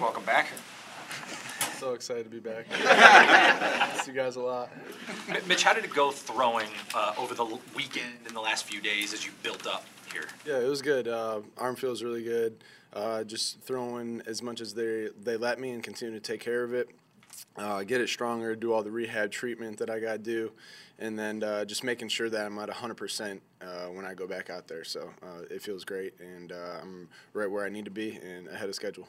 Welcome back. So excited to be back. See you guys a lot. Mitch, how did it go throwing uh, over the weekend in the last few days as you built up here? Yeah, it was good. Uh, arm feels really good. Uh, just throwing as much as they they let me and continue to take care of it. Uh, get it stronger, do all the rehab treatment that I got to do, and then uh, just making sure that I'm at 100% uh, when I go back out there. So uh, it feels great, and uh, I'm right where I need to be and ahead of schedule.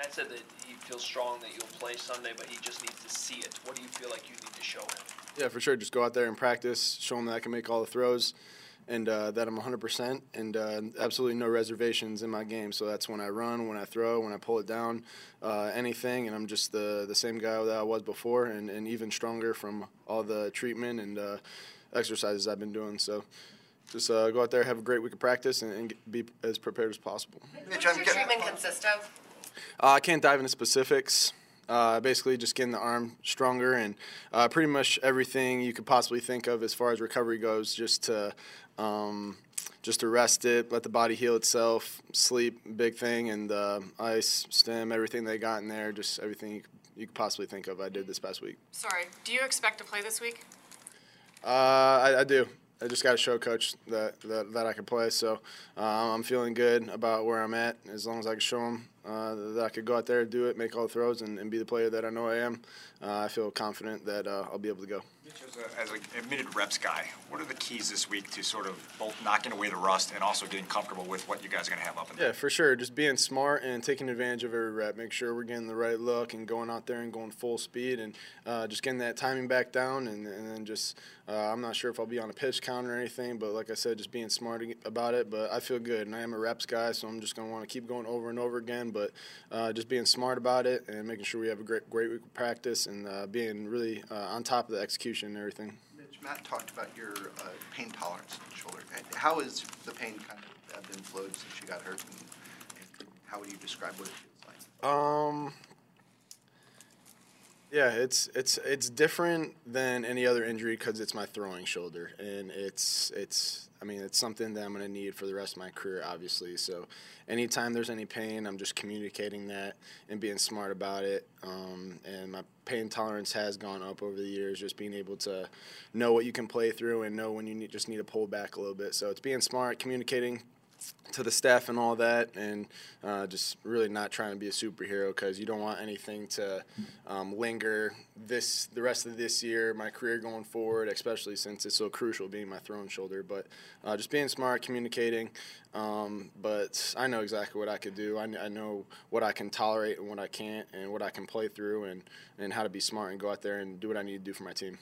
Matt said that he feels strong that you'll play Sunday, but he just needs to see it. What do you feel like you need to show him? Yeah, for sure. Just go out there and practice, show him that I can make all the throws, and uh, that I'm 100%, and uh, absolutely no reservations in my game. So that's when I run, when I throw, when I pull it down, uh, anything, and I'm just the the same guy that I was before, and, and even stronger from all the treatment and uh, exercises I've been doing. So. Just uh, go out there, have a great week of practice, and, and be as prepared as possible. What's your treatment consist of? Uh, I can't dive into specifics. Uh, basically, just getting the arm stronger and uh, pretty much everything you could possibly think of as far as recovery goes, just to um, just to rest it, let the body heal itself, sleep, big thing, and uh, ice, stem, everything they got in there, just everything you could, you could possibly think of. I did this past week. Sorry, do you expect to play this week? Uh, I, I do. I just got to show coach that, that, that I can play. So uh, I'm feeling good about where I'm at. As long as I can show him uh, that I could go out there, and do it, make all the throws, and, and be the player that I know I am, uh, I feel confident that uh, I'll be able to go. As, a, as an admitted reps guy, what are the keys this week to sort of both knocking away the rust and also getting comfortable with what you guys are going to have up in there? Yeah, for sure. Just being smart and taking advantage of every rep. Make sure we're getting the right look and going out there and going full speed and uh, just getting that timing back down. And, and then just, uh, I'm not sure if I'll be on a pitch count or anything, but like I said, just being smart about it. But I feel good, and I am a reps guy, so I'm just going to want to keep going over and over again. But uh, just being smart about it and making sure we have a great, great week of practice and uh, being really uh, on top of the execution and everything. Mitch, Matt talked about your uh, pain tolerance in the shoulder. How has the pain kind of ebbed and flowed since you got hurt, and, and how would you describe what it feels like? Um. Yeah, it's it's it's different than any other injury because it's my throwing shoulder, and it's it's I mean it's something that I'm gonna need for the rest of my career, obviously. So, anytime there's any pain, I'm just communicating that and being smart about it. Um, and my pain tolerance has gone up over the years, just being able to know what you can play through and know when you need, just need to pull back a little bit. So it's being smart, communicating to the staff and all that, and uh, just really not trying to be a superhero because you don't want anything to um, linger this the rest of this year, my career going forward, especially since it's so crucial being my throwing shoulder. But uh, just being smart, communicating. Um, but I know exactly what I could do. I, I know what I can tolerate and what I can't, and what I can play through, and and how to be smart and go out there and do what I need to do for my team.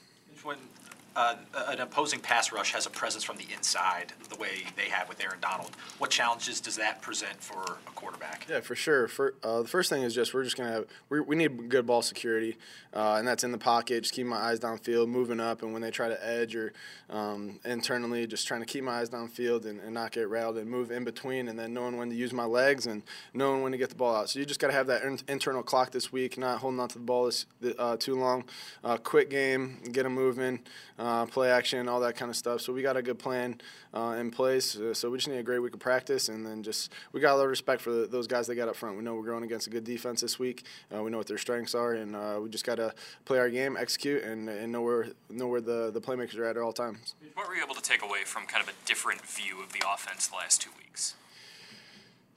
Uh, an opposing pass rush has a presence from the inside, the way they have with Aaron Donald, what challenges does that present for a quarterback? Yeah, for sure. For, uh, the first thing is just we're just gonna have we, we need good ball security, uh, and that's in the pocket. Just keeping my eyes downfield, moving up, and when they try to edge or um, internally, just trying to keep my eyes downfield and, and not get rattled and move in between, and then knowing when to use my legs and knowing when to get the ball out. So you just got to have that in- internal clock this week, not holding on to the ball this, uh, too long. Uh, quick game, get them moving, uh, play action, all that kind of stuff. So we got a good plan uh, in place. Uh, so we just need a great week of practice, and then just we got a lot of respect for the, those guys they got up front. We know we're going against a good defense this week. Uh, we know what their strengths are, and uh, we just got to play our game, execute, and, and know where know where the, the playmakers are at at all times. What were you able to take away from kind of a different view of the offense the last two weeks?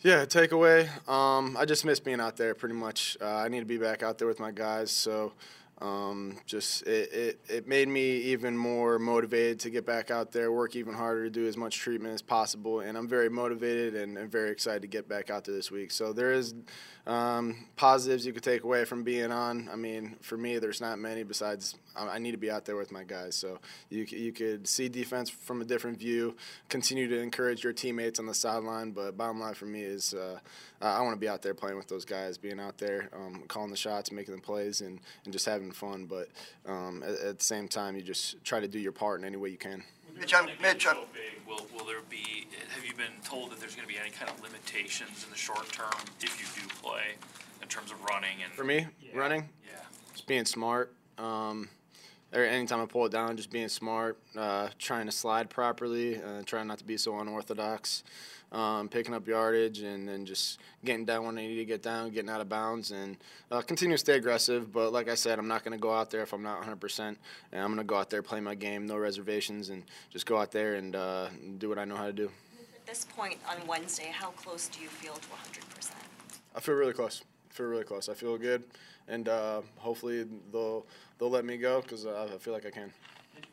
Yeah, takeaway. Um, I just miss being out there pretty much. Uh, I need to be back out there with my guys. So um, just it, it, it made me even more motivated to get back out there, work even harder, to do as much treatment as possible. And I'm very motivated and, and very excited to get back out there this week. So there is um, positives you could take away from being on. I mean, for me, there's not many besides I, I need to be out there with my guys. So you, you could see defense from a different view, continue to encourage your teammates on the sideline. But bottom line for me is uh, I want to be out there playing with those guys, being out there, um, calling the shots, making the plays, and, and just having fun. But um, at, at the same time, you just try to do your part in any way you can. Mitch, I'm, Mitch, I'm, So big, will, will there be, have you been told that there's going to be any kind of limitations in the short term if you do play in terms of running and? For me, Yeah. running, Yeah. just being smart. Um, or anytime I pull it down, just being smart, uh, trying to slide properly, uh, trying not to be so unorthodox. um, picking up yardage, and then just getting down when I need to get down, getting out of bounds, and uh, continue to stay aggressive. But like I said, I'm not going to go out there if I'm not 100%. And I'm going to go out there, play my game, no reservations, and just go out there and uh, do what I know how to do. At this point on Wednesday, how close do you feel to 100%? I feel really close. Feel really close. I feel good, and uh, hopefully they'll they'll let me go because I I feel like I can.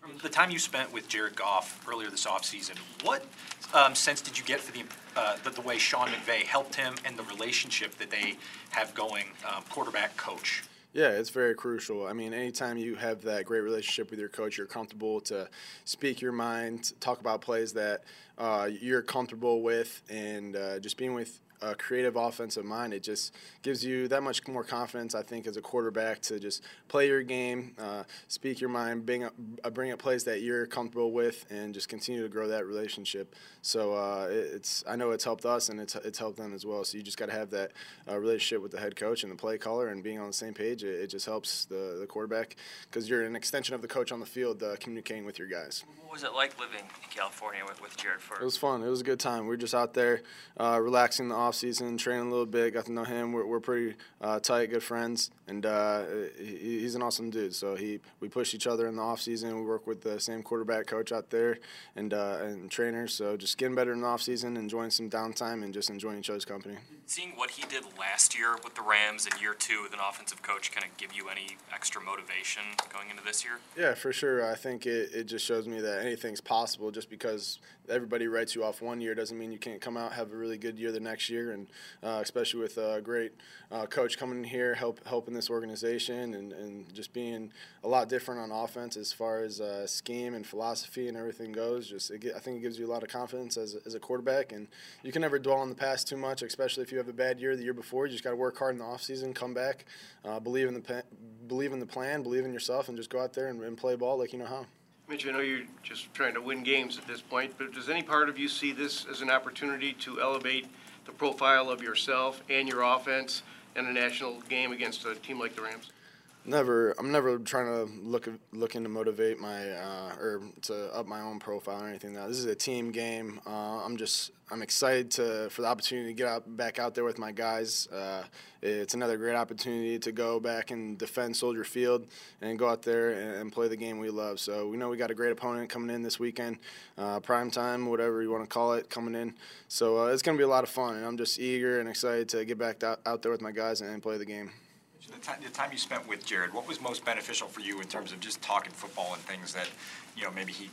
From the time you spent with Jared Goff earlier this offseason, what um, sense did you get for the, uh, the, the way Sean McVay helped him and the relationship that they have going, um, quarterback coach? Yeah, it's very crucial. I mean, anytime you have that great relationship with your coach, you're comfortable to speak your mind, talk about plays that uh, you're comfortable with, and uh, just being with a creative offensive mind, it just gives you that much more confidence, I think, as a quarterback to just play your game, uh, speak your mind, bring up, uh, bring up plays that you're comfortable with, and just continue to grow that relationship. So uh, it's I know it's helped us and it's it's helped them as well. So you just got to have that uh, relationship with the head coach and the play caller, and being on the same page. It, it just helps the the quarterback because you're an extension of the coach on the field, uh, communicating with your guys. What was it like living in California with, with Jared for It was fun. It was a good time. We were just out there uh, relaxing the off season, training a little bit. Got to know him. We're, we're pretty uh, tight, good friends, and uh, he, he's an awesome dude. So he we push each other in the off season. We work with the same quarterback coach out there and uh, and trainers. So just getting better in the off season, enjoying some downtime, and just enjoying each other's company. Seeing what he did last year with the Rams and year two with an offensive coach kind of give you any extra motivation going into this year? Yeah, for sure. I think it, it just shows me that anything's possible just because everybody writes you off one year doesn't mean you can't come out have a really good year the next year and uh, especially with a great uh, coach coming in here help helping this organization and, and just being a lot different on offense as far as uh, scheme and philosophy and everything goes just it, I think it gives you a lot of confidence as, as a quarterback and you can never dwell on the past too much especially if you have a bad year the year before. You just got to work hard in the offseason come back uh, believe in the believe in the plan believe in yourself and just go out there and, and play ball like you know how. Mitch, I know you're just trying to win games at this point, but does any part of you see this as an opportunity to elevate the profile of yourself and your offense in a national game against a team like the Rams? Never. I'm never trying to look looking to motivate my uh, or to up my own profile or anything. Now this is a team game. Uh, I'm just I'm excited to for the opportunity to get out back out there with my guys. Uh, it's another great opportunity to go back and defend Soldier Field and go out there and, and, play the game we love. So we know we got a great opponent coming in this weekend, uh, prime time, whatever you want to call it, coming in. So uh, it's going to be a lot of fun, and I'm just eager and excited to get back out, out there with my guys and play the game. The time, the time you spent with Jared, what was most beneficial for you in terms of just talking football and things that, you know, maybe he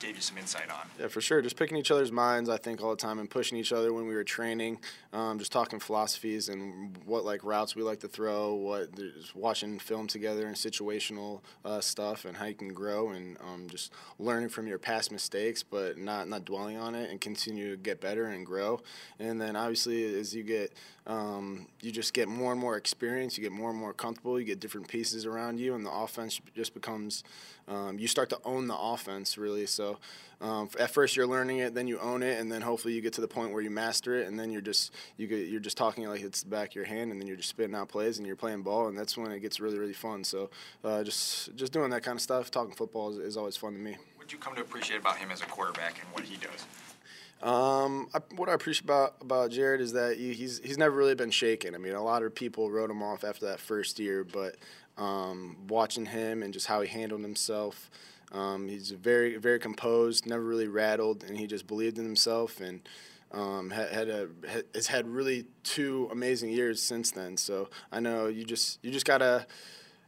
gave you some insight on? Yeah, for sure. Just picking each other's minds, I think, all the time and pushing each other when we were training. Um, just talking philosophies and what like routes we like to throw, what just watching film together and situational uh, stuff and how you can grow and um, just learning from your past mistakes, but not not dwelling on it and continue to get better and grow. And then obviously as you get um, you just get more and more experience, you get more and more comfortable, you get different pieces around you, and the offense just becomes um, you start to own the offense really. So um, at first you're learning it, then you own it, and then hopefully you get to the point where you master it, and then you're just you get, you're just talking like it's the back of your hand, and then you're just spitting out plays and you're playing ball, and that's when it gets really really fun. So uh, just just doing that kind of stuff, talking football is, is always fun to me. What you come to appreciate about him as a quarterback and what he does? Um, I, what I appreciate about about Jared is that he, he's he's never really been shaken. I mean, a lot of people wrote him off after that first year, but um, watching him and just how he handled himself, um, he's very very composed, never really rattled, and he just believed in himself and. Um, had, had a has had really two amazing years since then. So I know you just you just gotta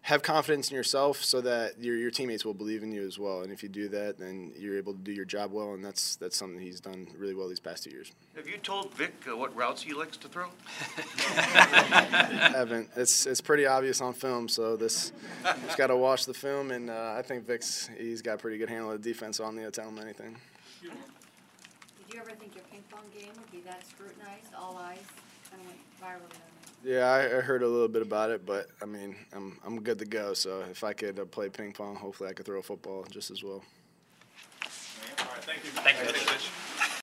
have confidence in yourself so that your, your teammates will believe in you as well. And if you do that, then you're able to do your job well, and that's that's something he's done really well these past two years. Have you told Vic uh, what routes he likes to throw? haven't. It's it's pretty obvious on film, so this just got to watch the film, and uh, I think Vic's he's got a pretty good handle of the defense, so I don't to tell him anything. Did you ever think your ping pong game would be that scrutinized, all eyes, kind of went viral the other night? Yeah, I, I heard a little bit about it, but I mean, I'm I'm good to go. So if I could uh, play ping pong, hopefully I could throw a football just as well. All right, thank you. Thank you.